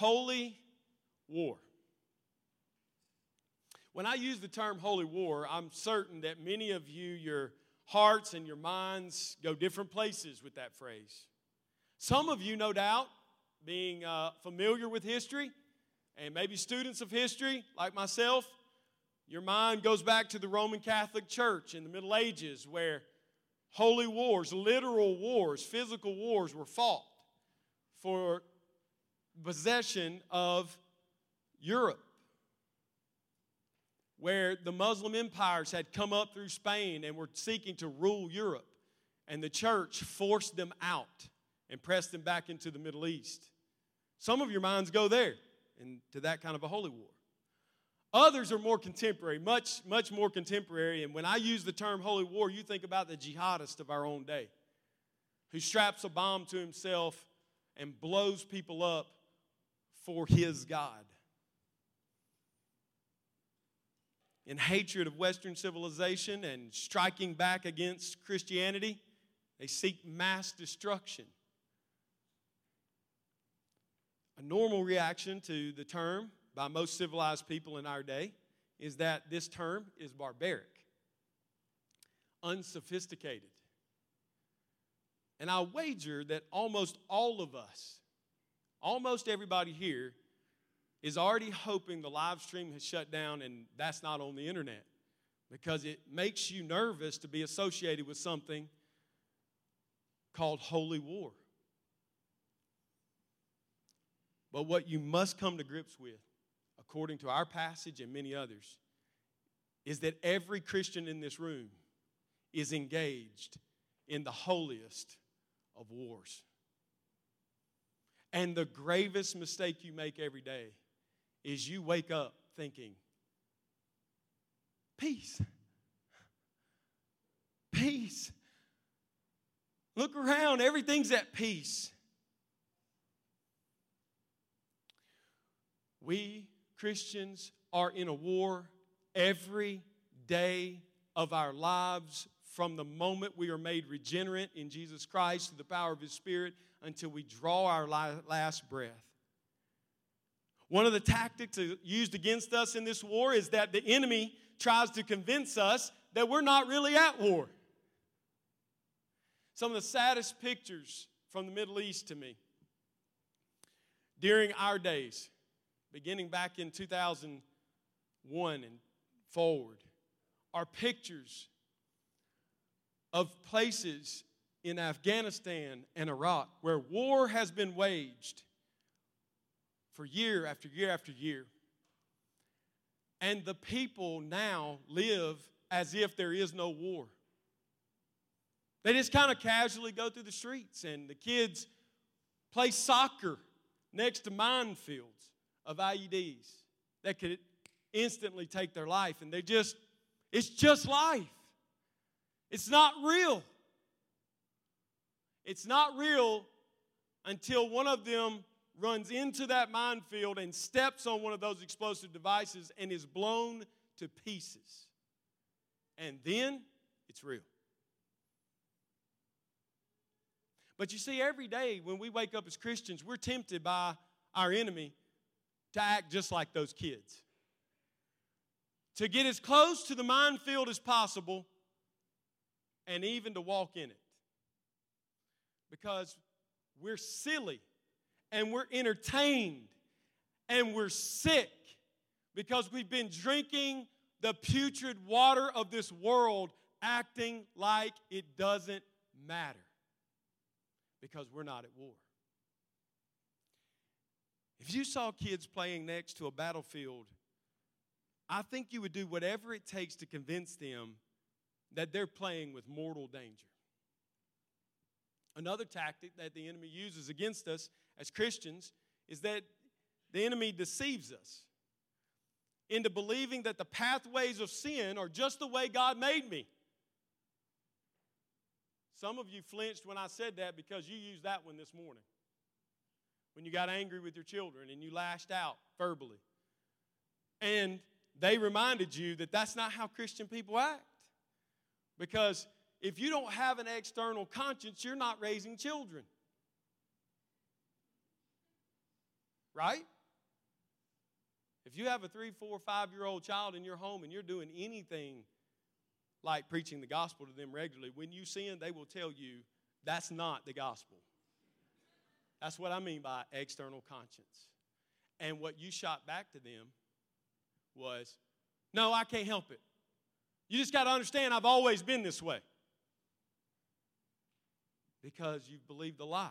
holy war. When I use the term holy war, I'm certain that many of you, your hearts and your minds go different places with that phrase. Some of you, no doubt, being uh, familiar with history and maybe students of history like myself, your mind goes back to the Roman Catholic Church in the Middle Ages where holy wars, literal wars, physical wars were fought for possession of Europe, where the Muslim empires had come up through Spain and were seeking to rule Europe, and the church forced them out and pressed them back into the Middle East. Some of your minds go there and to that kind of a holy war. Others are more contemporary, much, much more contemporary. And when I use the term holy war, you think about the jihadist of our own day who straps a bomb to himself and blows people up for his God. In hatred of Western civilization and striking back against Christianity, they seek mass destruction. A normal reaction to the term by most civilized people in our day is that this term is barbaric, unsophisticated. And I wager that almost all of us, almost everybody here, is already hoping the live stream has shut down and that's not on the internet because it makes you nervous to be associated with something called holy war. But what you must come to grips with according to our passage and many others, is that every Christian in this room is engaged in the holiest of wars. And the gravest mistake you make every day is you wake up thinking, peace. Peace. Look around, everything's at peace. We Christians are in a war every day of our lives from the moment we are made regenerate in Jesus Christ through the power of His Spirit until we draw our last breath. One of the tactics used against us in this war is that the enemy tries to convince us that we're not really at war. Some of the saddest pictures from the Middle East to me during our days beginning back in 2001 and forward, are pictures of places in Afghanistan and Iraq where war has been waged for year after year after year. And the people now live as if there is no war. They just kind of casually go through the streets, and the kids play soccer next to minefields of IEDs that could instantly take their life. And they just, it's just life. It's not real. It's not real until one of them runs into that minefield and steps on one of those explosive devices and is blown to pieces. And then it's real. But you see, every day when we wake up as Christians, we're tempted by our enemy to act just like those kids. To get as close to the minefield as possible and even to walk in it. Because we're silly and we're entertained and we're sick because we've been drinking the putrid water of this world, acting like it doesn't matter because we're not at war. If you saw kids playing next to a battlefield, I think you would do whatever it takes to convince them that they're playing with mortal danger. Another tactic that the enemy uses against us as Christians is that the enemy deceives us into believing that the pathways of sin are just the way God made me. Some of you flinched when I said that because you used that one this morning when you got angry with your children and you lashed out verbally. And they reminded you that that's not how Christian people act. Because if you don't have an external conscience, you're not raising children. right? If you have a three, four, five year old child in your home and you're doing anything like preaching the gospel to them regularly, when you sin, they will tell you that's not the gospel. That's what I mean by external conscience. And what you shot back to them was, no, I can't help it. You just got to understand I've always been this way. Because you've believed the lie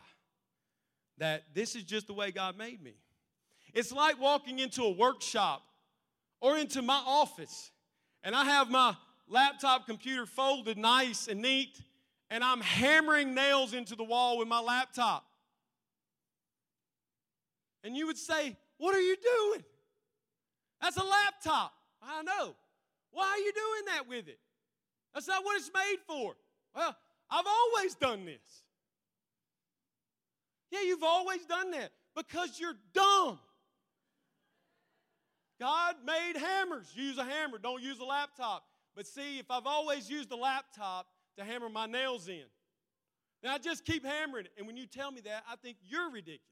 that this is just the way God made me. It's like walking into a workshop or into my office, and I have my laptop computer folded nice and neat, and I'm hammering nails into the wall with my laptop. And you would say, What are you doing? That's a laptop. I know. Why are you doing that with it? That's not what it's made for. Well, I've always done this. Yeah, you've always done that because you're dumb. God made hammers. Use a hammer, don't use a laptop. But see, if I've always used a laptop to hammer my nails in, then I just keep hammering it. And when you tell me that, I think you're ridiculous.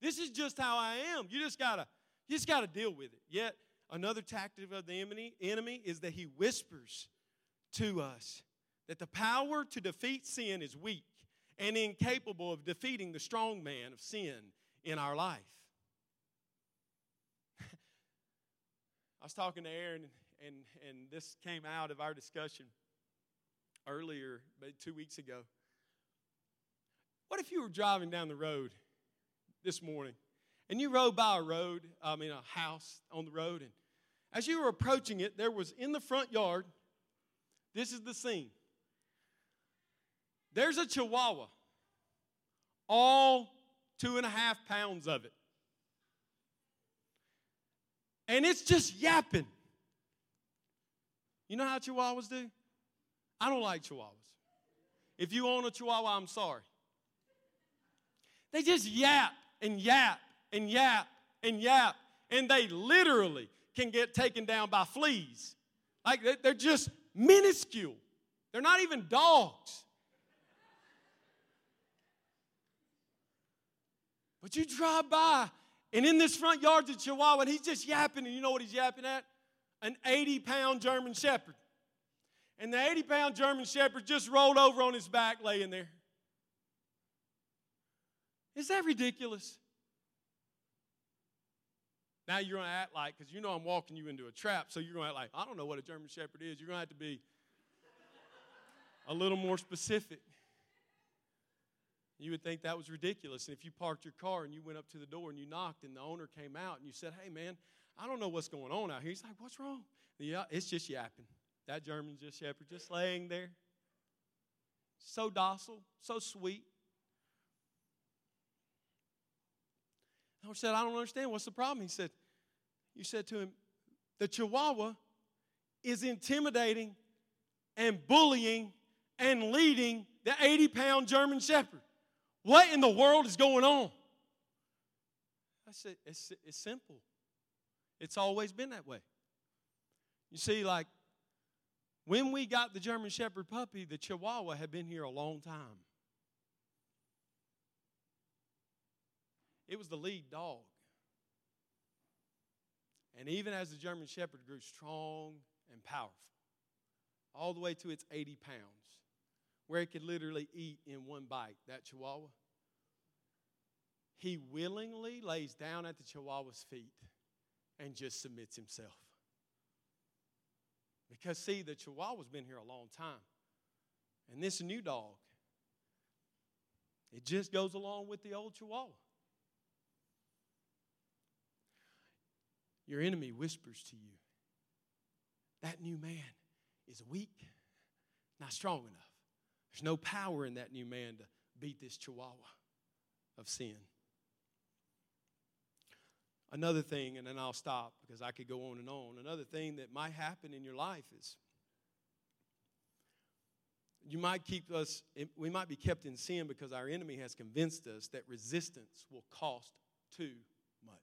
This is just how I am. You just gotta, you just gotta deal with it. Yet another tactic of the enemy, enemy is that he whispers to us that the power to defeat sin is weak and incapable of defeating the strong man of sin in our life. I was talking to Aaron, and, and this came out of our discussion earlier, but two weeks ago. What if you were driving down the road this morning and you rode by a road, I mean, a house on the road, and as you were approaching it, there was in the front yard, this is the scene. There's a chihuahua, all two and a half pounds of it. And it's just yapping. You know how chihuahuas do? I don't like chihuahuas. If you own a chihuahua, I'm sorry. They just yap and yap and yap and yap, and they literally can get taken down by fleas. Like they're just minuscule. They're not even dogs. But you drive by, and in this front yard's a Chihuahua, and he's just yapping, and you know what he's yapping at? An 80 pound German Shepherd. And the 80 pound German Shepherd just rolled over on his back, laying there. Is that ridiculous? Now you're going to act like, because you know I'm walking you into a trap, so you're going to act like, I don't know what a German Shepherd is. You're going to have to be a little more specific. You would think that was ridiculous. And if you parked your car and you went up to the door and you knocked and the owner came out and you said, Hey, man, I don't know what's going on out here. He's like, What's wrong? Yeah, it's just yapping. That German just shepherd just laying there. So docile, so sweet. I said, I don't understand. What's the problem? He said, You said to him, the Chihuahua is intimidating and bullying and leading the 80 pound German Shepherd. What in the world is going on? I said, it's, it's simple. It's always been that way. You see, like when we got the German Shepherd puppy, the Chihuahua had been here a long time. It was the lead dog. And even as the German Shepherd grew strong and powerful, all the way to its 80 pounds, where he could literally eat in one bite, that Chihuahua, he willingly lays down at the Chihuahua's feet and just submits himself. Because, see, the Chihuahua's been here a long time. And this new dog, it just goes along with the old Chihuahua. Your enemy whispers to you, that new man is weak, not strong enough. There's no power in that new man to beat this chihuahua of sin. Another thing, and then I'll stop because I could go on and on. Another thing that might happen in your life is you might keep us, we might be kept in sin because our enemy has convinced us that resistance will cost too much.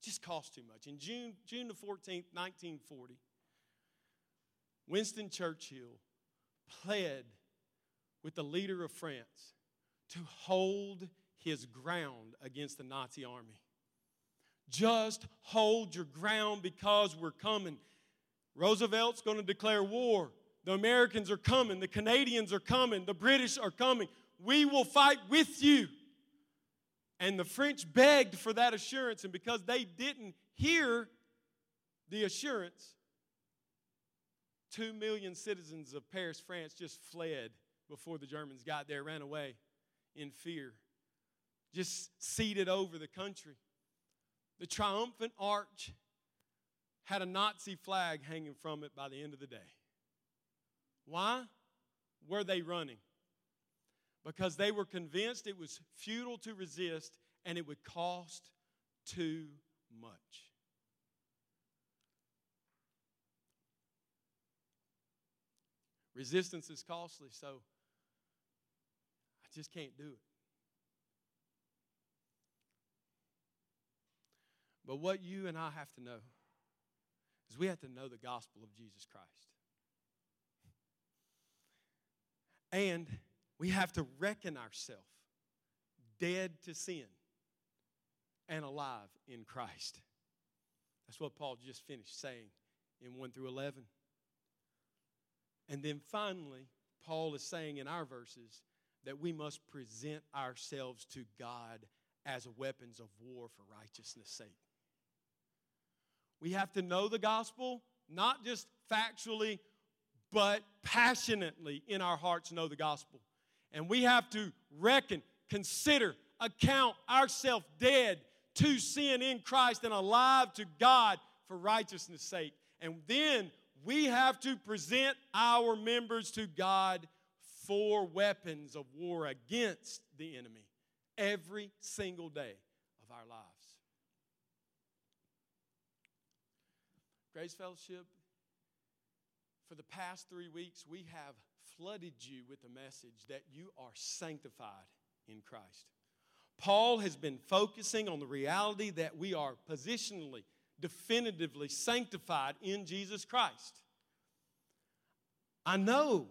just cost too much. In June, June the 14th, 1940, Winston Churchill pled with the leader of France to hold his ground against the Nazi army. Just hold your ground because we're coming. Roosevelt's going to declare war. The Americans are coming. The Canadians are coming. The British are coming. We will fight with you. And the French begged for that assurance, and because they didn't hear the assurance, two million citizens of Paris, France just fled before the Germans got there, ran away in fear, just ceded over the country. The triumphant arch had a Nazi flag hanging from it by the end of the day. Why were they running? Because they were convinced it was futile to resist and it would cost too much. Resistance is costly, so I just can't do it. But what you and I have to know is we have to know the gospel of Jesus Christ. And we have to reckon ourselves dead to sin and alive in Christ. That's what Paul just finished saying in 1 through 11. And then finally, Paul is saying in our verses that we must present ourselves to God as weapons of war for righteousness' sake. We have to know the gospel, not just factually, but passionately in our hearts know the gospel. And we have to reckon, consider, account ourselves dead to sin in Christ and alive to God for righteousness' sake. And then we have to present our members to God for weapons of war against the enemy every single day of our lives. Grace Fellowship, for the past three weeks, we have flooded you with the message that you are sanctified in Christ. Paul has been focusing on the reality that we are positionally, definitively sanctified in Jesus Christ. I know,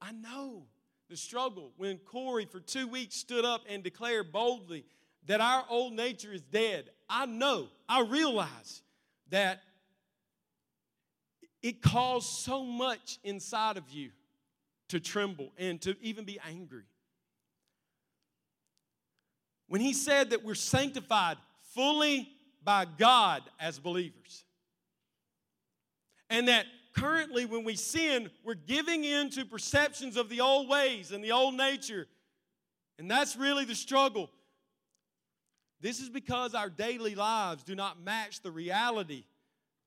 I know the struggle when Corey for two weeks stood up and declared boldly that our old nature is dead. I know, I realize that it caused so much inside of you to tremble and to even be angry. When he said that we're sanctified fully by God as believers, and that currently when we sin, we're giving in to perceptions of the old ways and the old nature, and that's really the struggle. This is because our daily lives do not match the reality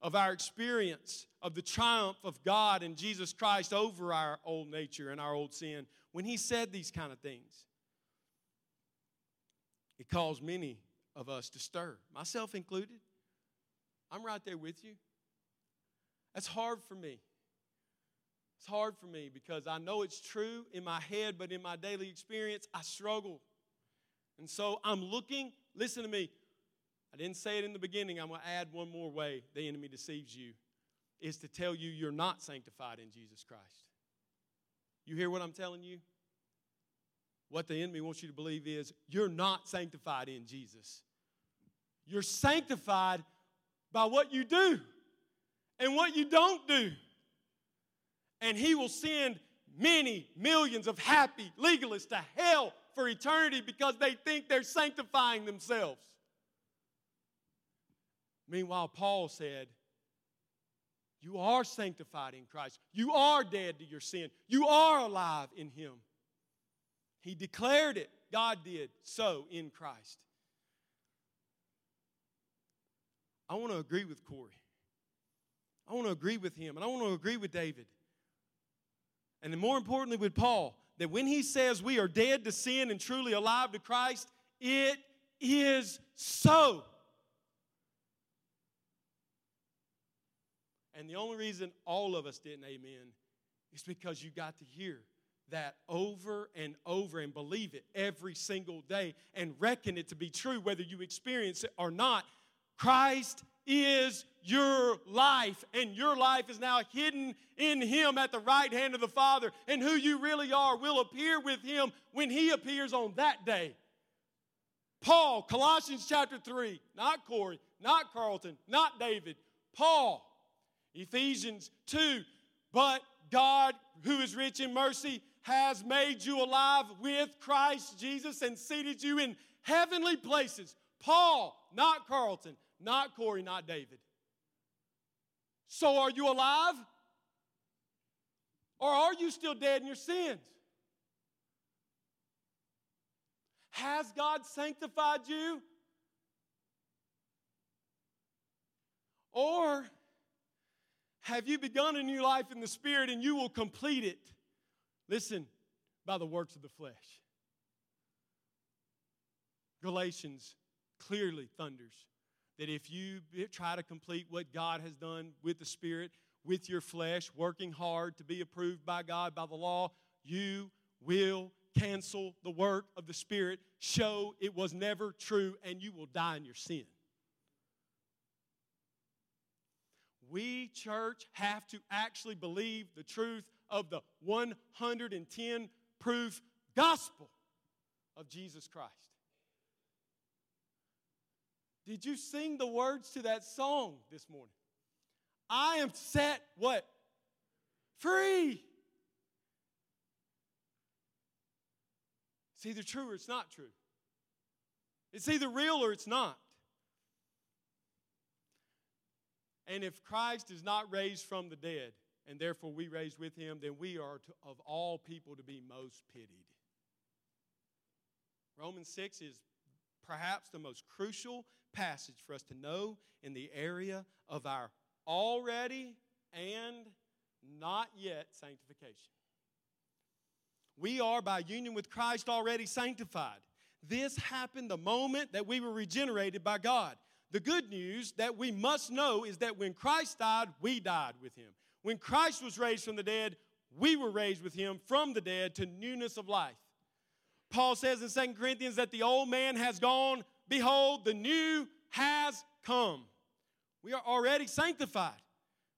of our experience of the triumph of God and Jesus Christ over our old nature and our old sin, when he said these kind of things, it caused many of us to stir, myself included. I'm right there with you. That's hard for me. It's hard for me because I know it's true in my head, but in my daily experience, I struggle. And so I'm looking, listen to me. I didn't say it in the beginning. I'm going to add one more way the enemy deceives you is to tell you you're not sanctified in Jesus Christ. You hear what I'm telling you? What the enemy wants you to believe is you're not sanctified in Jesus. You're sanctified by what you do and what you don't do. And he will send many millions of happy legalists to hell for eternity because they think they're sanctifying themselves. Meanwhile, Paul said, you are sanctified in Christ. You are dead to your sin. You are alive in Him. He declared it. God did so in Christ. I want to agree with Corey. I want to agree with him, and I want to agree with David. And more importantly, with Paul, that when he says we are dead to sin and truly alive to Christ, it is so. And the only reason all of us didn't amen is because you got to hear that over and over and believe it every single day and reckon it to be true, whether you experience it or not. Christ is your life, and your life is now hidden in Him at the right hand of the Father. And who you really are will appear with Him when He appears on that day. Paul, Colossians chapter 3, not Corey, not Carlton, not David, Paul. Ephesians 2, but God, who is rich in mercy, has made you alive with Christ Jesus and seated you in heavenly places. Paul, not Carlton, not Corey, not David. So are you alive? Or are you still dead in your sins? Has God sanctified you? Or have you begun a new life in the Spirit and you will complete it? Listen, by the works of the flesh. Galatians clearly thunders that if you try to complete what God has done with the Spirit, with your flesh, working hard to be approved by God, by the law, you will cancel the work of the Spirit, show it was never true, and you will die in your sin. We, church, have to actually believe the truth of the 110 proof gospel of Jesus Christ. Did you sing the words to that song this morning? I am set what? Free. It's either true or it's not true. It's either real or it's not. And if Christ is not raised from the dead, and therefore we raised with him, then we are to, of all people to be most pitied. Romans 6 is perhaps the most crucial passage for us to know in the area of our already and not yet sanctification. We are, by union with Christ, already sanctified. This happened the moment that we were regenerated by God. The good news that we must know is that when Christ died, we died with him. When Christ was raised from the dead, we were raised with him from the dead to newness of life. Paul says in 2 Corinthians that the old man has gone, behold, the new has come. We are already sanctified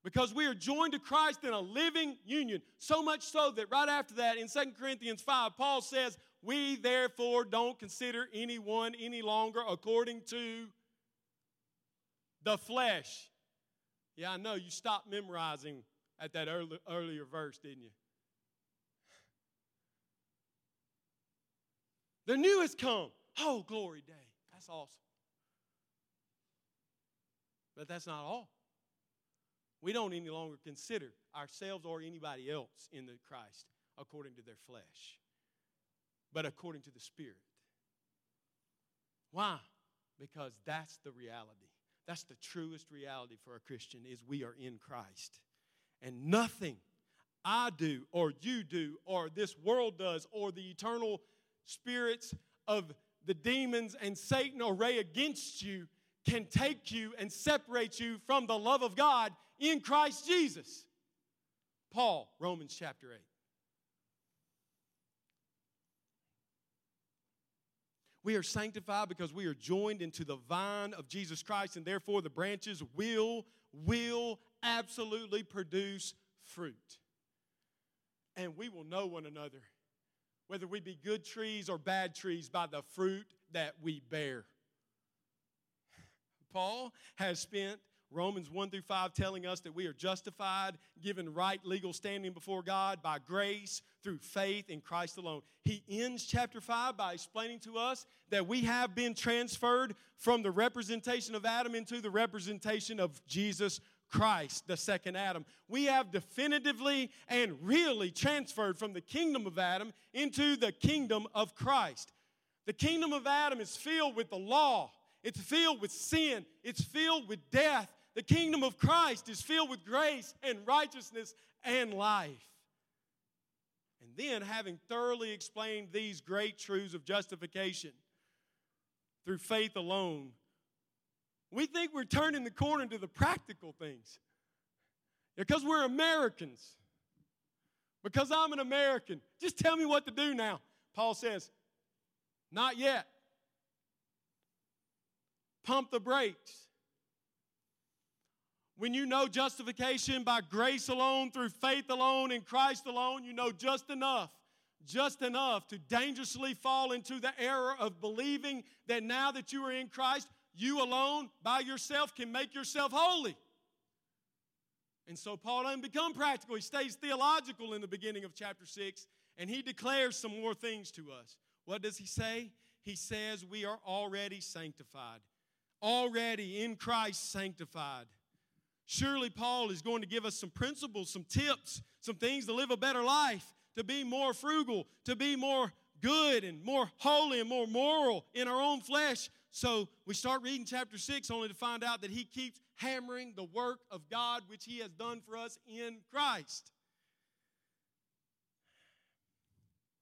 because we are joined to Christ in a living union. So much so that right after that, in 2 Corinthians 5, Paul says, We therefore don't consider anyone any longer according to the flesh. Yeah, I know you stopped memorizing at that early, earlier verse, didn't you? The new has come. Oh, glory day. That's awesome. But that's not all. We don't any longer consider ourselves or anybody else in the Christ according to their flesh, but according to the Spirit. Why? Because that's the reality. That's the truest reality for a Christian is we are in Christ. And nothing I do or you do or this world does or the eternal spirits of the demons and Satan array against you can take you and separate you from the love of God in Christ Jesus. Paul, Romans chapter 8. We are sanctified because we are joined into the vine of Jesus Christ, and therefore the branches will, will absolutely produce fruit. And we will know one another, whether we be good trees or bad trees, by the fruit that we bear. Paul has spent Romans 1 through 5 telling us that we are justified, given right legal standing before God by grace through faith in Christ alone. He ends chapter 5 by explaining to us that we have been transferred from the representation of Adam into the representation of Jesus Christ, the second Adam. We have definitively and really transferred from the kingdom of Adam into the kingdom of Christ. The kingdom of Adam is filled with the law it's filled with sin, it's filled with death. The kingdom of Christ is filled with grace and righteousness and life. And then, having thoroughly explained these great truths of justification through faith alone, we think we're turning the corner to the practical things. Because we're Americans. Because I'm an American. Just tell me what to do now. Paul says, Not yet pump the brakes. When you know justification by grace alone, through faith alone, in Christ alone, you know just enough. just enough to dangerously fall into the error of believing that now that you are in Christ, you alone by yourself can make yourself holy. And so Paul doesn't become practical. He stays theological in the beginning of chapter 6, and he declares some more things to us. What does he say? He says, We are already sanctified, already in Christ sanctified. Surely Paul is going to give us some principles, some tips, some things to live a better life, to be more frugal, to be more good and more holy and more moral in our own flesh. So we start reading chapter 6 only to find out that he keeps hammering the work of God which he has done for us in Christ.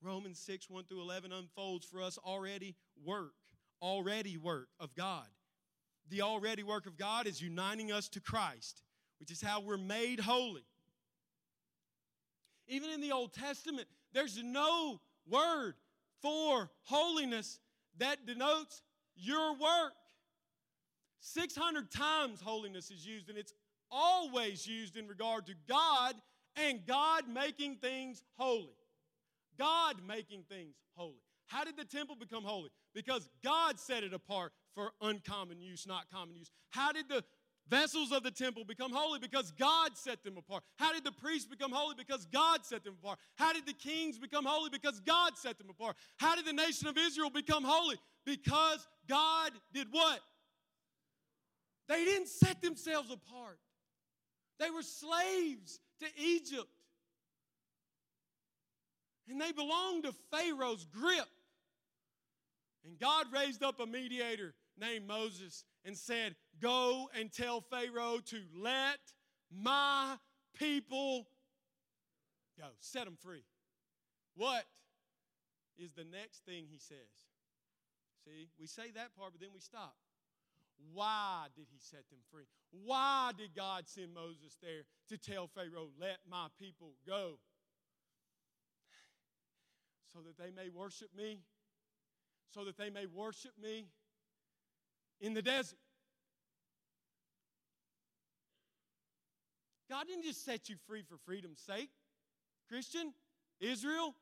Romans 6, 1 through 11 unfolds for us already work, already work of God. The already work of God is uniting us to Christ, which is how we're made holy. Even in the Old Testament, there's no word for holiness that denotes your work. 600 times holiness is used, and it's always used in regard to God and God making things holy. God making things holy. How did the temple become holy? Because God set it apart for uncommon use, not common use. How did the vessels of the temple become holy? Because God set them apart. How did the priests become holy? Because God set them apart. How did the kings become holy? Because God set them apart. How did the nation of Israel become holy? Because God did what? They didn't set themselves apart. They were slaves to Egypt. And they belonged to Pharaoh's grip. And God raised up a mediator named Moses and said, Go and tell Pharaoh to let my people go. Set them free. What is the next thing he says? See, we say that part, but then we stop. Why did he set them free? Why did God send Moses there to tell Pharaoh, Let my people go? So that they may worship me, so that they may worship me in the desert. God didn't just set you free for freedom's sake. Christian, Israel,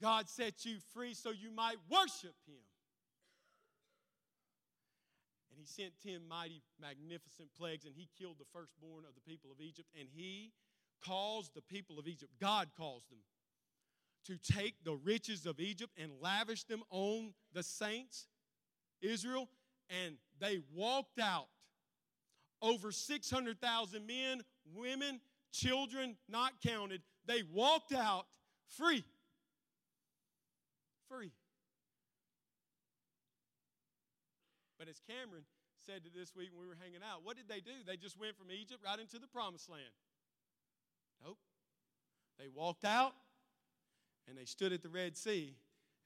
God set you free so you might worship Him. And He sent 10 mighty, magnificent plagues, and He killed the firstborn of the people of Egypt, and He caused the people of Egypt, God caused them, to take the riches of Egypt and lavish them on the saints, Israel, and they walked out. Over 600,000 men, women, children not counted, they walked out free. Free. But as Cameron said to this week when we were hanging out, what did they do? They just went from Egypt right into the promised land. Nope. They walked out and they stood at the Red Sea,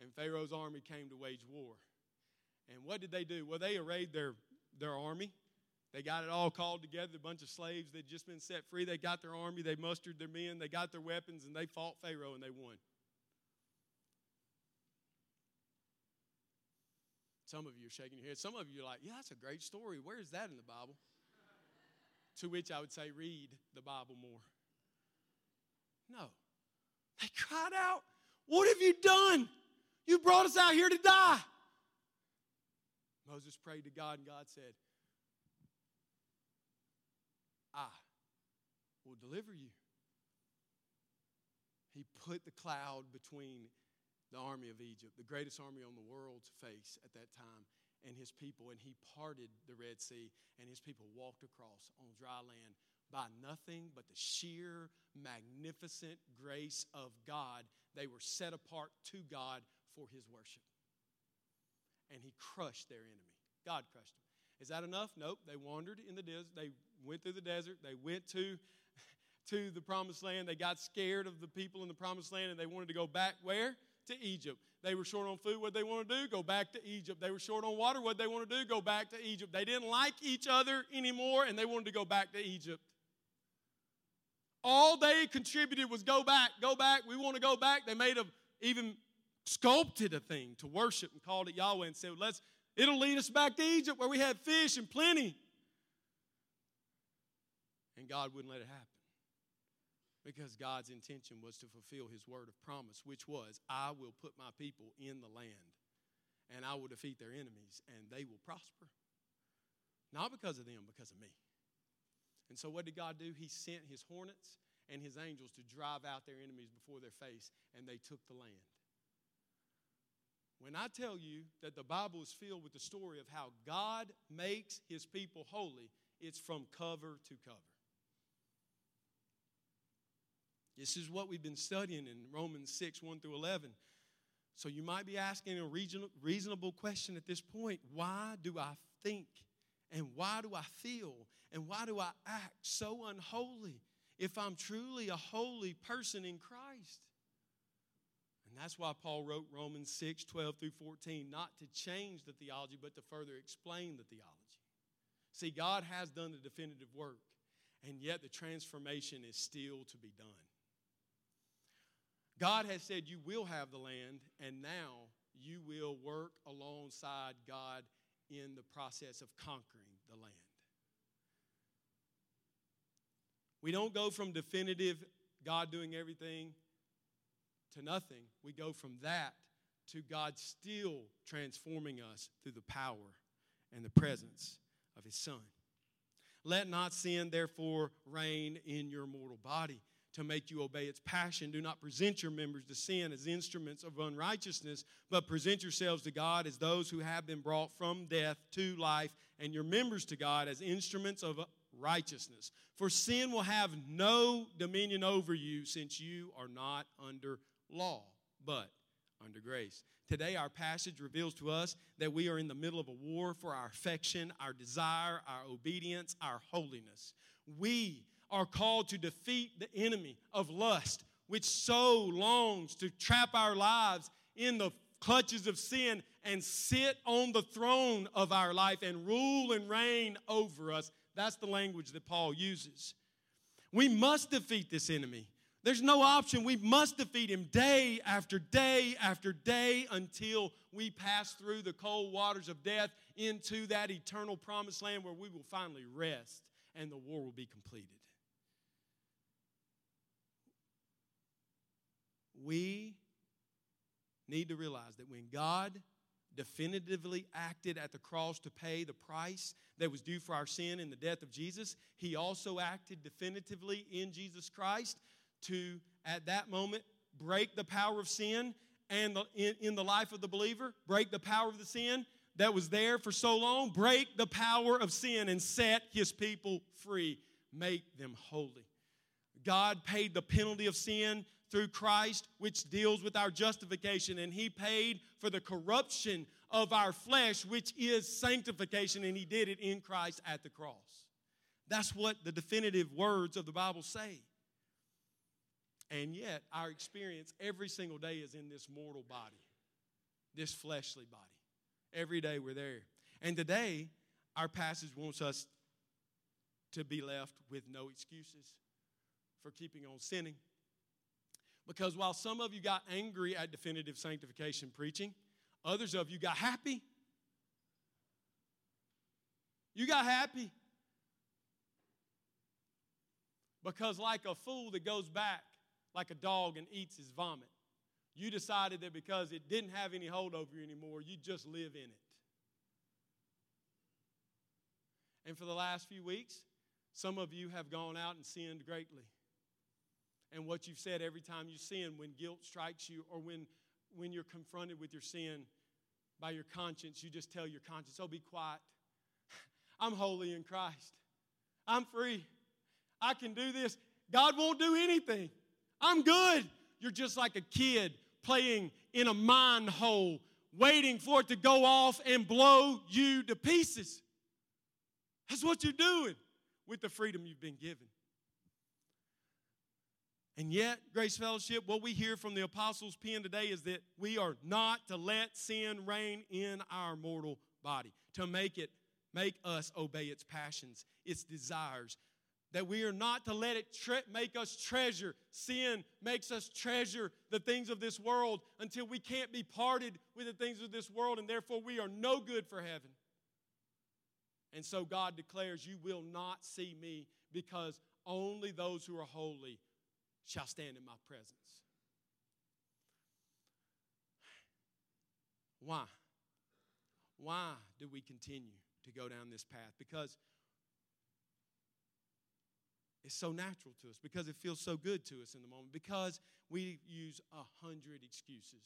and Pharaoh's army came to wage war. And what did they do? Well, they arrayed their, their army. They got it all called together, a bunch of slaves. They'd just been set free. They got their army, they mustered their men, they got their weapons, and they fought Pharaoh and they won. Some of you are shaking your head. Some of you are like, yeah, that's a great story. Where is that in the Bible? to which I would say, read the Bible more. No. They cried out, What have you done? You brought us out here to die. Moses prayed to God, and God said, I will deliver you. He put the cloud between the army of Egypt, the greatest army on the world's face at that time, and his people, and he parted the Red Sea, and his people walked across on dry land by nothing but the sheer, magnificent grace of God. They were set apart to God for his worship. And he crushed their enemy. God crushed them. Is that enough? Nope. They wandered in the desert. They went through the desert. They went to, to the promised land. They got scared of the people in the promised land and they wanted to go back where? To Egypt. They were short on food. What they want to do? Go back to Egypt. They were short on water. What they want to do? Go back to Egypt. They didn't like each other anymore and they wanted to go back to Egypt. All they contributed was go back, go back. We want to go back. They made a even sculpted a thing to worship and called it Yahweh and said, let's, it'll lead us back to Egypt where we had fish and plenty. And God wouldn't let it happen. Because God's intention was to fulfill his word of promise, which was, I will put my people in the land and I will defeat their enemies and they will prosper. Not because of them, because of me. And so, what did God do? He sent his hornets and his angels to drive out their enemies before their face, and they took the land. When I tell you that the Bible is filled with the story of how God makes his people holy, it's from cover to cover. This is what we've been studying in Romans 6 1 through 11. So you might be asking a reasonable question at this point why do I think and why do I feel and why do I act so unholy if I'm truly a holy person in Christ? And that's why Paul wrote Romans 6 12 through 14, not to change the theology, but to further explain the theology. See, God has done the definitive work, and yet the transformation is still to be done. God has said you will have the land, and now you will work alongside God in the process of conquering the land. We don't go from definitive God doing everything to nothing. We go from that to God still transforming us through the power and the presence of His Son. Let not sin, therefore, reign in your mortal body to make you obey its passion. Do not present your members to sin as instruments of unrighteousness, but present yourselves to God as those who have been brought from death to life, and your members to God as instruments of righteousness. For sin will have no dominion over you, since you are not under law, but under grace. Today, our passage reveals to us that we are in the middle of a war for our affection, our desire, our obedience, our holiness. We are called to defeat the enemy of lust, which so longs to trap our lives in the clutches of sin and sit on the throne of our life and rule and reign over us. That's the language that Paul uses. We must defeat this enemy. There's no option. We must defeat him day after day after day until we pass through the cold waters of death into that eternal promised land where we will finally rest and the war will be completed. we need to realize that when God definitively acted at the cross to pay the price that was due for our sin in the death of Jesus, He also acted definitively in Jesus Christ to, at that moment, break the power of sin and the, in, in the life of the believer, break the power of the sin that was there for so long, break the power of sin and set His people free, make them holy. God paid the penalty of sin through Christ, which deals with our justification. And He paid for the corruption of our flesh, which is sanctification, and He did it in Christ at the cross. That's what the definitive words of the Bible say. And yet, our experience every single day is in this mortal body, this fleshly body. Every day we're there. And today, our passage wants us to be left with no excuses for keeping on sinning because while some of you got angry at definitive sanctification preaching, others of you got happy. You got happy. Because, like a fool that goes back like a dog and eats his vomit, you decided that because it didn't have any hold over you anymore, you just live in it. And for the last few weeks, some of you have gone out and sinned greatly and what you've said every time you sin when guilt strikes you or when, when you're confronted with your sin by your conscience, you just tell your conscience, oh, be quiet. I'm holy in Christ. I'm free. I can do this. God won't do anything. I'm good. You're just like a kid playing in a mine hole, waiting for it to go off and blow you to pieces. That's what you're doing with the freedom you've been given. And yet, Grace Fellowship, what we hear from the Apostles' pen today is that we are not to let sin reign in our mortal body, to make it make us obey its passions, its desires. That we are not to let it tre- make us treasure. Sin makes us treasure the things of this world until we can't be parted with the things of this world, and therefore we are no good for heaven. And so God declares, You will not see me because only those who are holy shall stand in my presence. Why? Why do we continue to go down this path? Because it's so natural to us, because it feels so good to us in the moment, because we use a hundred excuses.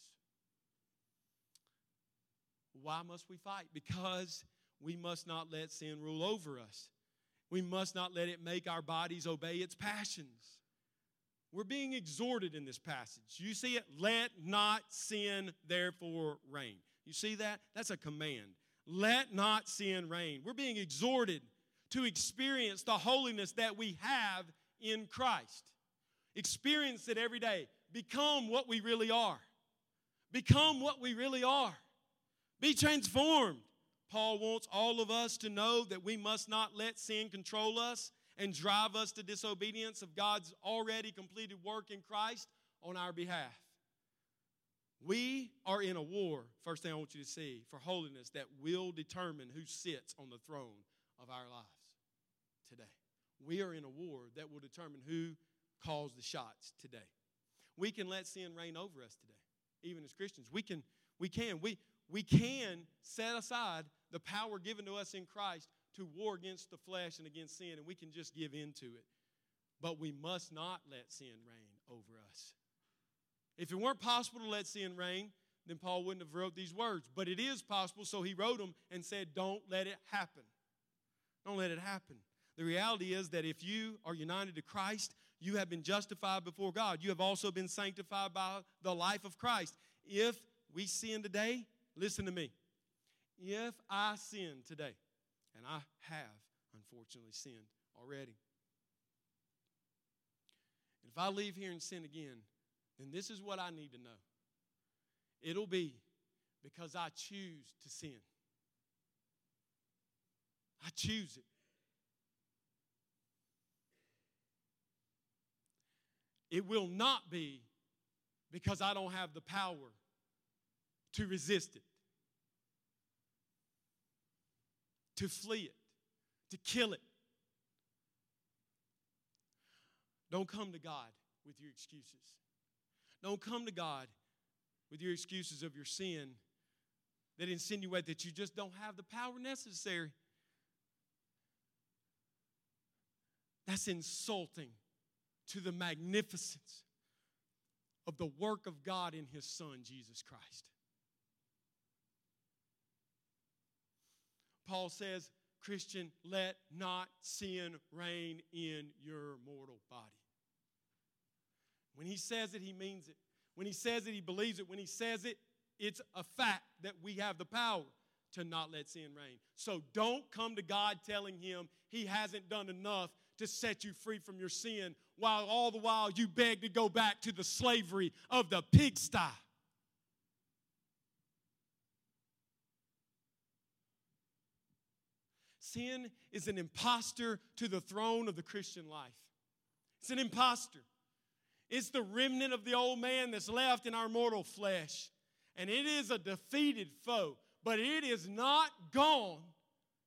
Why must we fight? Because we must not let sin rule over us. We must not let it make our bodies obey its passions. We're being exhorted in this passage. You see it? Let not sin therefore reign. You see that? That's a command. Let not sin reign. We're being exhorted to experience the holiness that we have in Christ. Experience it every day. Become what we really are. Become what we really are. Be transformed. Paul wants all of us to know that we must not let sin control us and drive us to disobedience of God's already completed work in Christ on our behalf. We are in a war, first thing I want you to see, for holiness that will determine who sits on the throne of our lives today. We are in a war that will determine who calls the shots today. We can let sin reign over us today, even as Christians. We can, we can, we, we can set aside the power given to us in Christ to war against the flesh and against sin, and we can just give in to it. But we must not let sin reign over us. If it weren't possible to let sin reign, then Paul wouldn't have wrote these words. But it is possible, so he wrote them and said, Don't let it happen. Don't let it happen. The reality is that if you are united to Christ, you have been justified before God. You have also been sanctified by the life of Christ. If we sin today, listen to me. If I sin today, and I have unfortunately sinned already, if I leave here and sin again, then this is what I need to know. It'll be because I choose to sin. I choose it. It will not be because I don't have the power to resist it, to flee it, to kill it. Don't come to God with your excuses. Don't come to God with your excuses of your sin that insinuate that you just don't have the power necessary. That's insulting to the magnificence of the work of God in His Son, Jesus Christ. Paul says, Christian, let not sin reign in your mortal body. When he says it, he means it. When he says it, he believes it. When he says it, it's a fact that we have the power to not let sin reign. So don't come to God telling him he hasn't done enough to set you free from your sin, while all the while you beg to go back to the slavery of the pigsty. Sin is an impostor to the throne of the Christian life. It's an impostor. It's the remnant of the old man that's left in our mortal flesh. And it is a defeated foe, but it is not gone.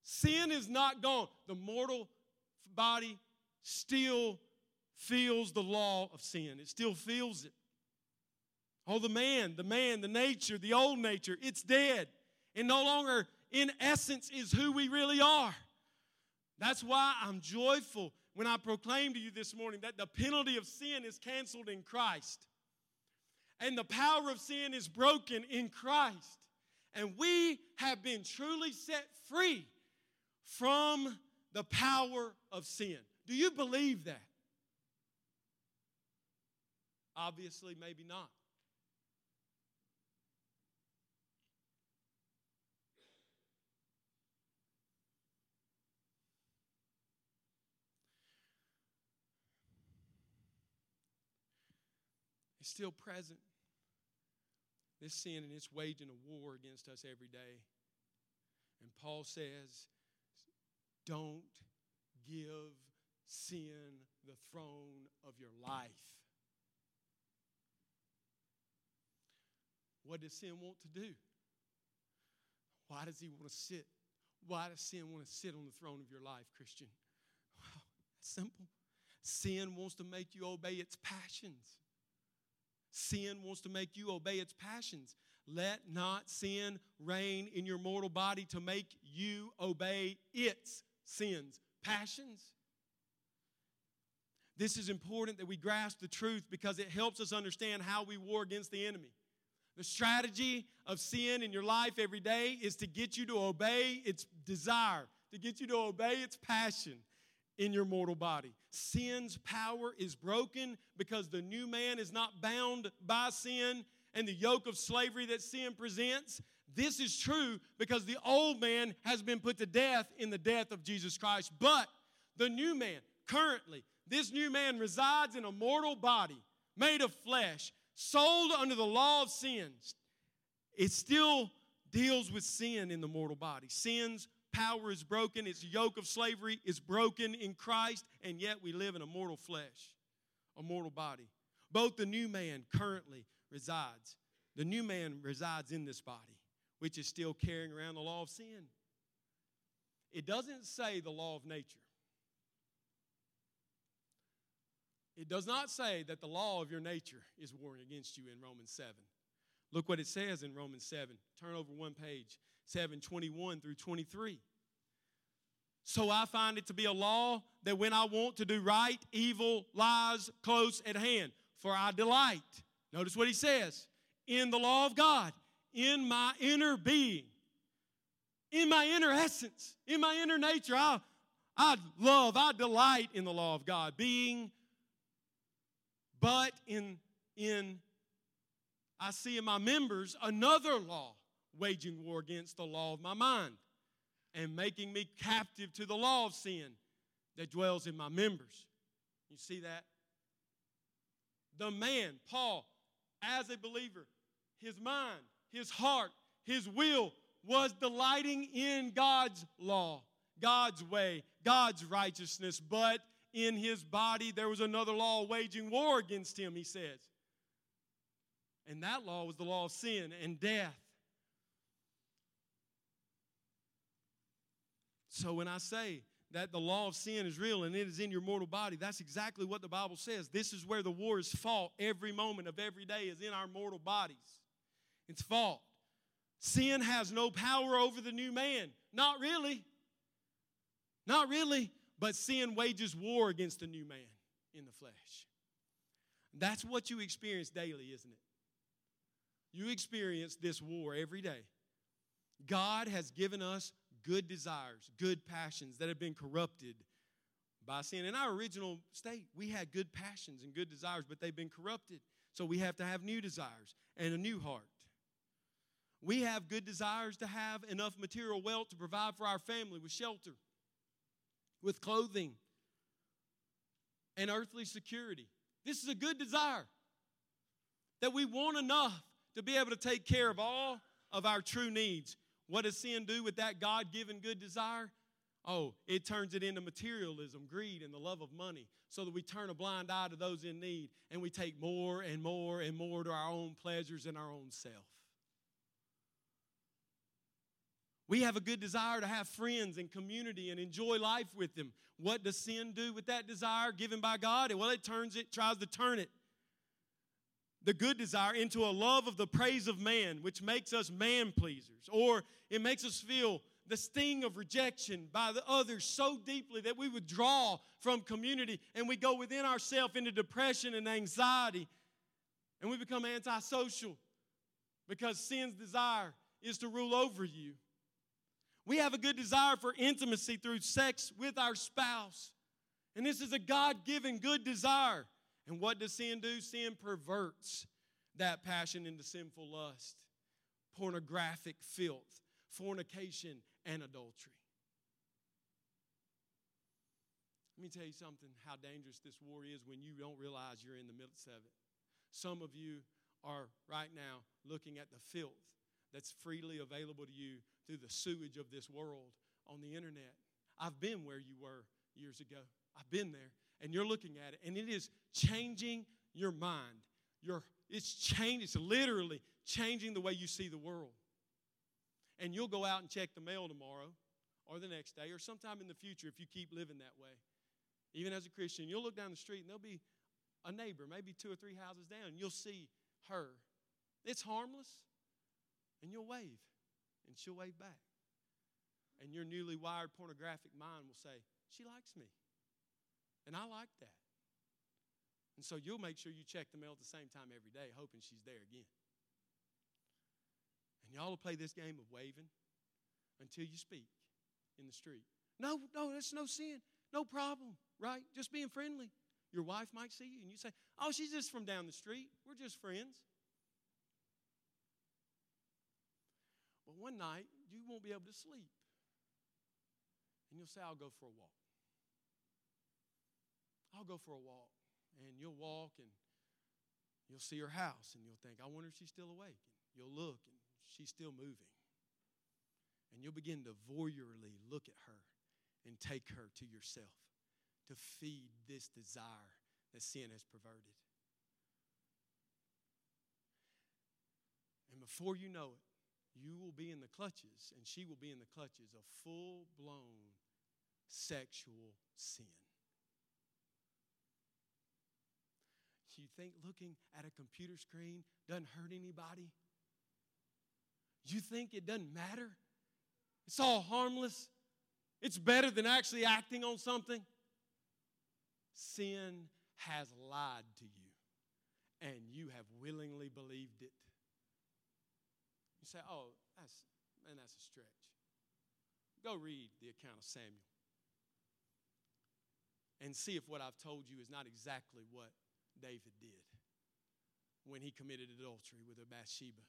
Sin is not gone. The mortal body still feels the law of sin, it still feels it. Oh, the man, the man, the nature, the old nature, it's dead. And no longer, in essence, is who we really are. That's why I'm joyful when I proclaim to you this morning that the penalty of sin is canceled in Christ. And the power of sin is broken in Christ. And we have been truly set free from the power of sin. Do you believe that? Obviously, maybe not. It's still present. This sin and it's waging a war against us every day. And Paul says, don't give sin the throne of your life. What does sin want to do? Why does he want to sit? Why does sin want to sit on the throne of your life, Christian? Well, simple. Sin wants to make you obey its passions. Sin wants to make you obey its passions. Let not sin reign in your mortal body to make you obey its sins, passions. This is important that we grasp the truth because it helps us understand how we war against the enemy. The strategy of sin in your life every day is to get you to obey its desire, to get you to obey its passion in your mortal body. Sin's power is broken because the new man is not bound by sin and the yoke of slavery that sin presents. This is true because the old man has been put to death in the death of Jesus Christ. But the new man, currently, this new man resides in a mortal body made of flesh, sold under the law of sins. It still deals with sin in the mortal body. Sin's power is broken, its yoke of slavery is broken in Christ, and yet we live in a mortal flesh, a mortal body. Both the new man currently resides. The new man resides in this body, which is still carrying around the law of sin. It doesn't say the law of nature. It does not say that the law of your nature is warring against you in Romans 7. Look what it says in Romans 7. Turn over one page, 7 21 through 23. So I find it to be a law that when I want to do right, evil lies close at hand. For I delight, notice what he says, in the law of God, in my inner being, in my inner essence, in my inner nature. I, I love, I delight in the law of God, being but in, in I see in my members another law waging war against the law of my mind and making me captive to the law of sin that dwells in my members. You see that? The man, Paul, as a believer, his mind, his heart, his will was delighting in God's law, God's way, God's righteousness, but in his body, there was another law waging war against him, he says. And that law was the law of sin and death. So when I say that the law of sin is real and it is in your mortal body, that's exactly what the Bible says. This is where the war is fought every moment of every day, is in our mortal bodies. It's fought. Sin has no power over the new man. Not really. Not really. But sin wages war against the new man in the flesh. That's what you experience daily, isn't it? You experience this war every day. God has given us good desires, good passions that have been corrupted by sin. In our original state, we had good passions and good desires, but they've been corrupted. So we have to have new desires and a new heart. We have good desires to have enough material wealth to provide for our family with shelter with clothing and earthly security. This is a good desire that we want enough to be able to take care of all of our true needs. What does sin do with that God given good desire? Oh, it turns it into materialism, greed, and the love of money, so that we turn a blind eye to those in need and we take more and more and more to our own pleasures and our own self. We have a good desire to have friends and community and enjoy life with them. What does sin do with that desire given by God? Well, it turns it, tries to turn it, the good desire, into a love of the praise of man, which makes us man pleasers. Or it makes us feel the sting of rejection by the others so deeply that we withdraw from community and we go within ourselves into depression and anxiety and we become antisocial because sin's desire is to rule over you. We have a good desire for intimacy through sex with our spouse. And this is a God given good desire. And what does sin do? Sin perverts that passion into sinful lust, pornographic filth, fornication, and adultery. Let me tell you something how dangerous this war is when you don't realize you're in the midst of it. Some of you are right now looking at the filth that's freely available to you through the sewage of this world on the internet. I've been where you were years ago. I've been there. And you're looking at it, and it is changing your mind. Your, it's changing, it's literally changing the way you see the world. And you'll go out and check the mail tomorrow or the next day or sometime in the future if you keep living that way. even as a Christian, you'll look down the street and there'll be a neighbor, maybe two or three houses down, and you'll see her. It's harmless, and you'll wave, and she'll wave back. And your newly wired pornographic mind will say, She likes me. And I like that. And so you'll make sure you check the mail at the same time every day, hoping she's there again. And y'all will play this game of waving until you speak in the street. No, no, that's no sin. No problem, right? Just being friendly. Your wife might see you and you say, Oh, she's just from down the street. We're just friends. But one night, you won't be able to sleep. And you'll say, I'll go for a walk. I'll go for a walk. And you'll walk and you'll see her house and you'll think, I wonder if she's still awake. And you'll look and she's still moving. And you'll begin to voyeurly look at her and take her to yourself to feed this desire that sin has perverted. And before you know it, you will be in the clutches, and she will be in the clutches of full blown sexual sin. You think looking at a computer screen doesn't hurt anybody? You think it doesn't matter? It's all harmless. It's better than actually acting on something. Sin has lied to you, and you have willingly believed it. You say, oh, that's, man, that's a stretch. Go read the account of Samuel and see if what I've told you is not exactly what David did when he committed adultery with a Bathsheba.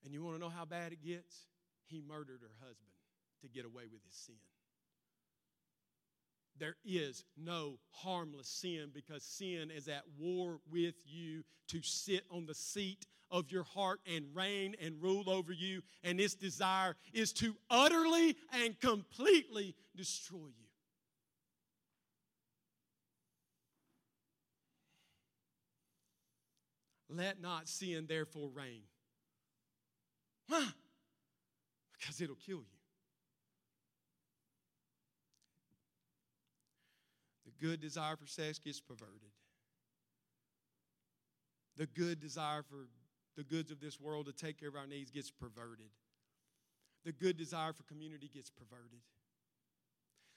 And you want to know how bad it gets? He murdered her husband to get away with his sin. There is no harmless sin because sin is at war with you to sit on the seat of your heart and reign and rule over you. And its desire is to utterly and completely destroy you. Let not sin therefore reign. Huh? Because it'll kill you. The good desire for sex gets perverted. The good desire for the goods of this world to take care of our needs gets perverted. The good desire for community gets perverted.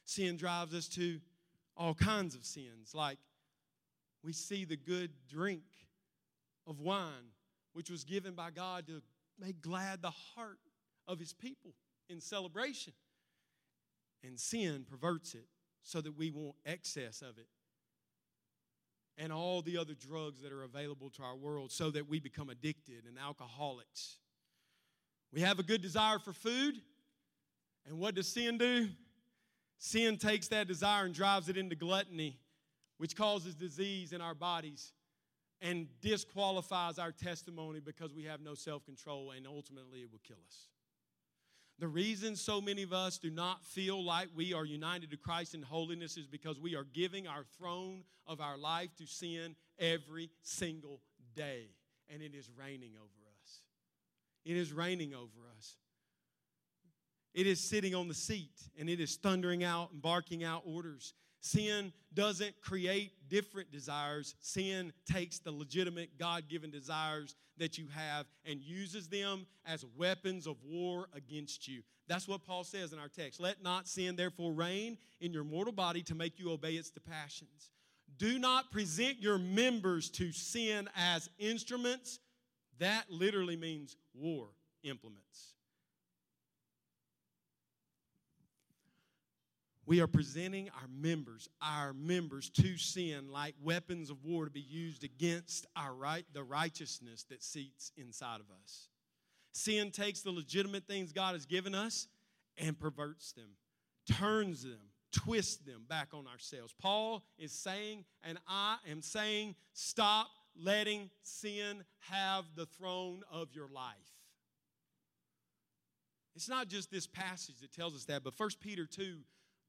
Sin drives us to all kinds of sins, like we see the good drink of wine, which was given by God to make glad the heart of his people in celebration. And sin perverts it so that we want excess of it. And all the other drugs that are available to our world so that we become addicted and alcoholics. We have a good desire for food. And what does sin do? Sin takes that desire and drives it into gluttony, which causes disease in our bodies and disqualifies our testimony because we have no self control and ultimately it will kill us. The reason so many of us do not feel like we are united to Christ in holiness is because we are giving our throne of our life to sin every single day, and it is reigning over us. It is reigning over us. It is sitting on the seat and it is thundering out and barking out orders. Sin doesn't create different desires. Sin takes the legitimate God given desires that you have and uses them as weapons of war against you. That's what Paul says in our text. Let not sin therefore reign in your mortal body to make you obey its passions. Do not present your members to sin as instruments. That literally means war implements. We are presenting our members, our members to sin like weapons of war to be used against our right, the righteousness that seats inside of us. Sin takes the legitimate things God has given us and perverts them, turns them, twists them back on ourselves. Paul is saying, and I am saying, stop letting sin have the throne of your life. It's not just this passage that tells us that, but 1 Peter 2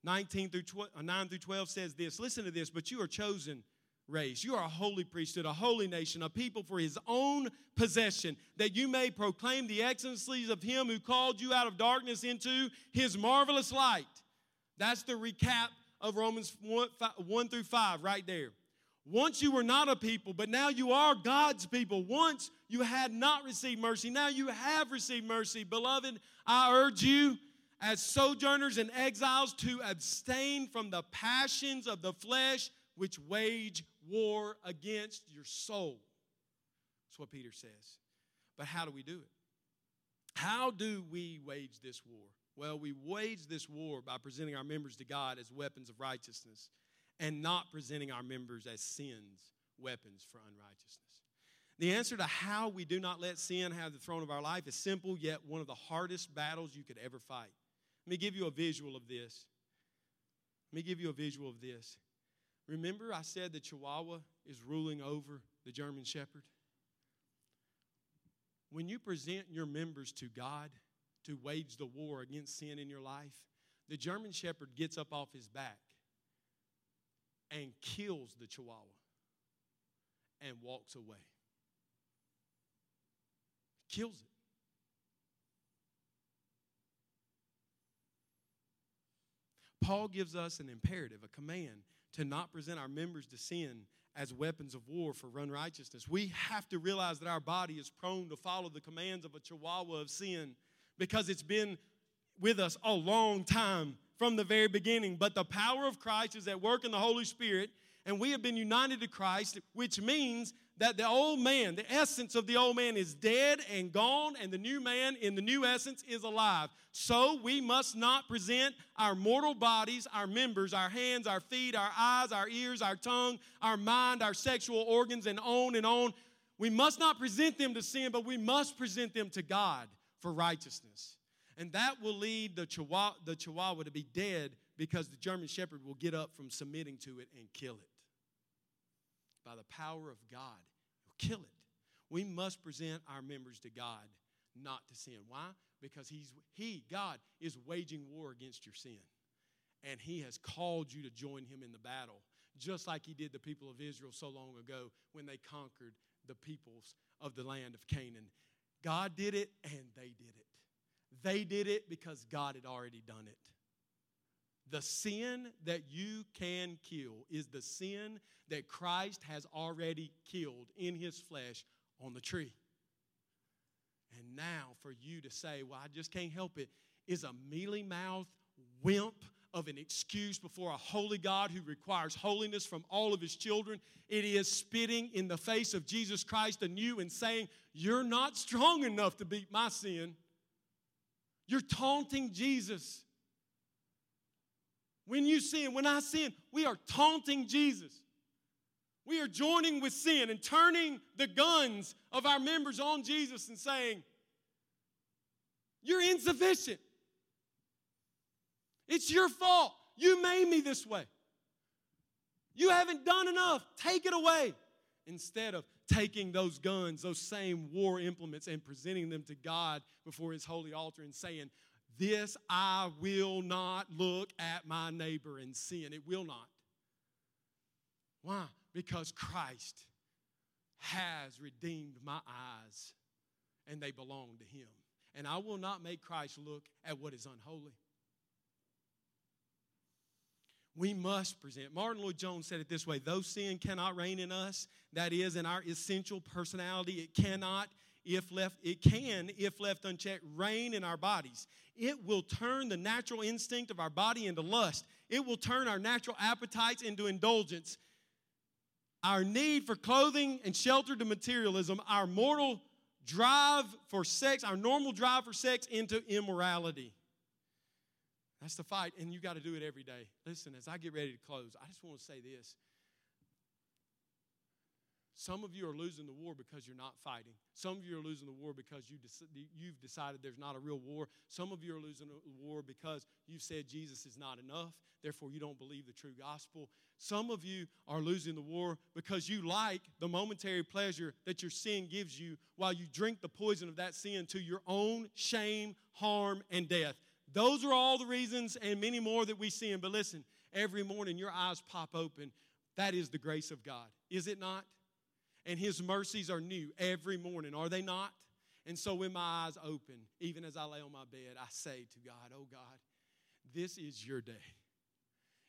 19 through 12, uh, 9 through 12 says this Listen to this, but you are chosen race. You are a holy priesthood, a holy nation, a people for his own possession, that you may proclaim the excellencies of him who called you out of darkness into his marvelous light. That's the recap of Romans 1, 1 through 5, right there. Once you were not a people, but now you are God's people. Once you had not received mercy, now you have received mercy. Beloved, I urge you, as sojourners and exiles, to abstain from the passions of the flesh which wage war against your soul. That's what Peter says. But how do we do it? How do we wage this war? Well, we wage this war by presenting our members to God as weapons of righteousness and not presenting our members as sins, weapons for unrighteousness. The answer to how we do not let sin have the throne of our life is simple, yet one of the hardest battles you could ever fight. Let me give you a visual of this. Let me give you a visual of this. Remember, I said the Chihuahua is ruling over the German Shepherd? When you present your members to God to wage the war against sin in your life, the German Shepherd gets up off his back and kills the Chihuahua and walks away. Kills it. Paul gives us an imperative, a command to not present our members to sin as weapons of war for unrighteousness. We have to realize that our body is prone to follow the commands of a chihuahua of sin because it's been with us a long time from the very beginning. But the power of Christ is at work in the Holy Spirit, and we have been united to Christ, which means that the old man, the essence of the old man, is dead and gone, and the new man in the new essence is alive. So we must not present our mortal bodies, our members, our hands, our feet, our eyes, our ears, our tongue, our mind, our sexual organs, and on and on. We must not present them to sin, but we must present them to God for righteousness. And that will lead the chihuahua, the chihuahua to be dead because the German Shepherd will get up from submitting to it and kill it by the power of God. He'll kill it. We must present our members to God, not to sin. Why? Because He's He, God, is waging war against your sin. And He has called you to join Him in the battle, just like He did the people of Israel so long ago when they conquered the peoples of the land of Canaan. God did it and they did it. They did it because God had already done it. The sin that you can kill is the sin that Christ has already killed in his flesh on the tree. And now for you to say, well, I just can't help it, is a mealy mouthed wimp of an excuse before a holy God who requires holiness from all of his children. It is spitting in the face of Jesus Christ anew and saying, You're not strong enough to beat my sin. You're taunting Jesus. When you sin, when I sin, we are taunting Jesus. We are joining with sin and turning the guns of our members on Jesus and saying, You're insufficient. It's your fault. You made me this way. You haven't done enough. Take it away. Instead of taking those guns, those same war implements, and presenting them to God before His holy altar and saying, This I will not look at my neighbor and sin. It will not. Why? Because Christ has redeemed my eyes and they belong to Him. And I will not make Christ look at what is unholy. We must present. Martyn Lloyd-Jones said it this way though sin cannot reign in us, that is, in our essential personality, it cannot, if left, it can, if left unchecked, reign in our bodies. It will turn the natural instinct of our body into lust. It will turn our natural appetites into indulgence. Our need for clothing and shelter to materialism, our mortal drive for sex, our normal drive for sex into immorality. That's the fight, and you got to do it every day. Listen, as I get ready to close, I just want to say this. Some of you are losing the war because you're not fighting. Some of you are losing the war because you you've decided there's not a real war. Some of you are losing the war because you've said Jesus is not enough, therefore you don't believe the true gospel. Some of you are losing the war because you like the momentary pleasure that your sin gives you while you drink the poison of that sin to your own shame, harm, and death. Those are all the reasons and many more that we sin. But listen, every morning your eyes pop open. That is the grace of God, is it not? And His mercies are new every morning, are they not? And so when my eyes open, even as I lay on my bed, I say to God, Oh God, this is your day.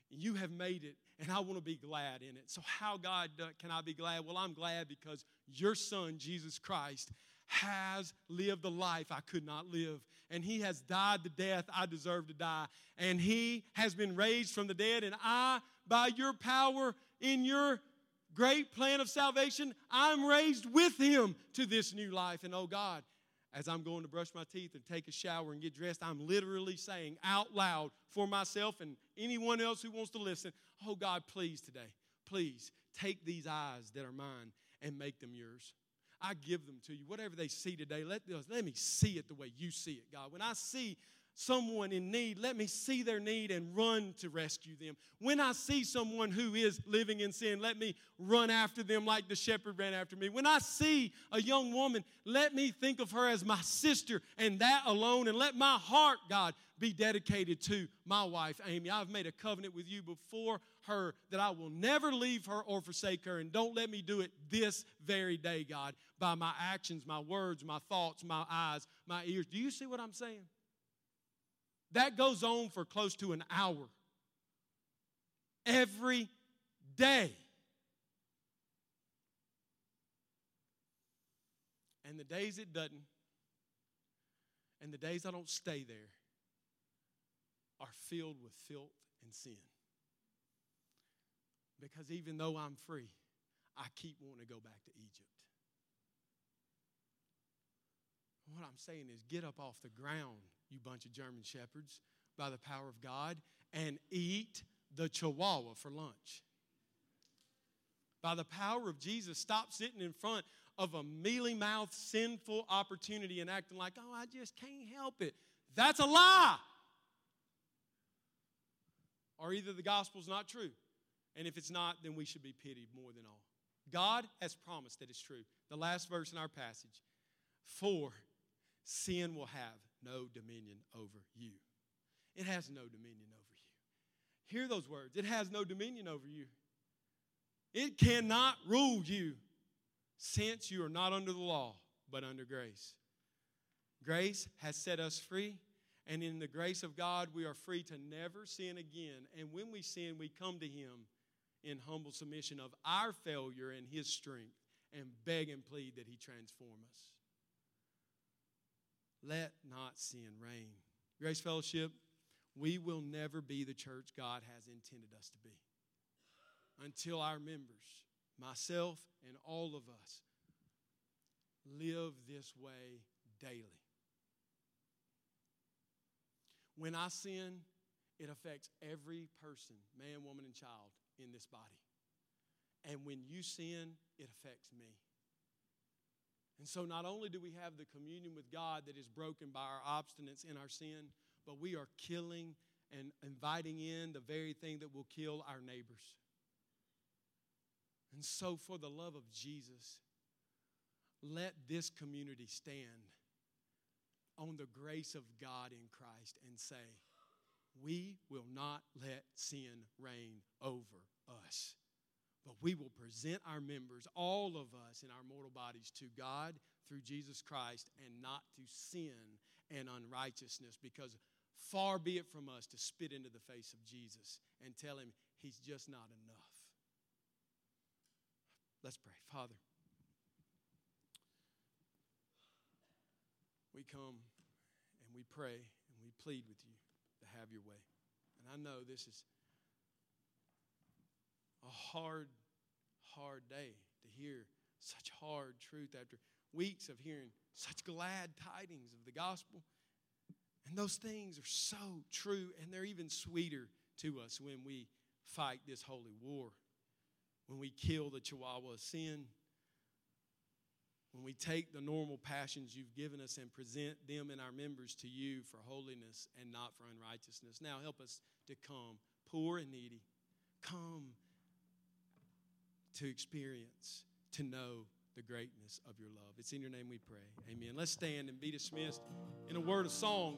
You have made it, and I want to be glad in it. So, how, God, can I be glad? Well, I'm glad because your son, Jesus Christ, has lived the life I could not live. And he has died the death I deserve to die. And he has been raised from the dead. And I, by your power in your great plan of salvation, I'm raised with him to this new life. And oh God, as I'm going to brush my teeth and take a shower and get dressed, I'm literally saying out loud for myself and anyone else who wants to listen, oh God, please today, please take these eyes that are mine and make them yours. I give them to you. Whatever they see today, let, let me see it the way you see it, God. When I see someone in need, let me see their need and run to rescue them. When I see someone who is living in sin, let me run after them like the shepherd ran after me. When I see a young woman, let me think of her as my sister and that alone, and let my heart, God, be dedicated to my wife, Amy. I've made a covenant with you before her that I will never leave her or forsake her, and don't let me do it this very day, God, by my actions, my words, my thoughts, my eyes, my ears. Do you see what I'm saying? That goes on for close to an hour every day. And the days it doesn't, and the days I don't stay there, are filled with filth and sin. Because even though I'm free, I keep wanting to go back to Egypt. What I'm saying is, get up off the ground you bunch of German shepherds, by the power of God, and eat the chihuahua for lunch. By the power of Jesus, stop sitting in front of a mealy mouthed, sinful opportunity and acting like, oh, I just can't help it. That's a lie. Or either the gospel's not true. And if it's not, then we should be pitied more than all. God has promised that it's true. The last verse in our passage for sin will have no dominion over you. It has no dominion over you. Hear those words. It has no dominion over you. It cannot rule you since you are not under the law, but under grace. Grace has set us free, and in the grace of God, we are free to never sin again. And when we sin, we come to Him in humble submission of our failure and His strength and beg and plead that He transform us. Let not sin reign. Grace Fellowship, we will never be the church God has intended us to be until our members, myself and all of us, live this way daily. When I sin, it affects every person, man, woman, and child in this body. And when you sin, it affects me. And so, not only do we have the communion with God that is broken by our obstinance in our sin, but we are killing and inviting in the very thing that will kill our neighbors. And so, for the love of Jesus, let this community stand on the grace of God in Christ and say, We will not let sin reign over us. But we will present our members, all of us in our mortal bodies, to God through Jesus Christ and not to sin and unrighteousness because far be it from us to spit into the face of Jesus and tell him he's just not enough. Let's pray. Father, we come and we pray and we plead with you to have your way. And I know this is a hard, hard day to hear such hard truth after weeks of hearing such glad tidings of the gospel. And those things are so true, and they're even sweeter to us when we fight this holy war, when we kill the chihuahua of sin, when we take the normal passions you've given us and present them and our members to you for holiness and not for unrighteousness. Now help us to come, poor and needy. Come to experience, to know the greatness of your love. It's in your name we pray. Amen. Let's stand and be dismissed in a word of song.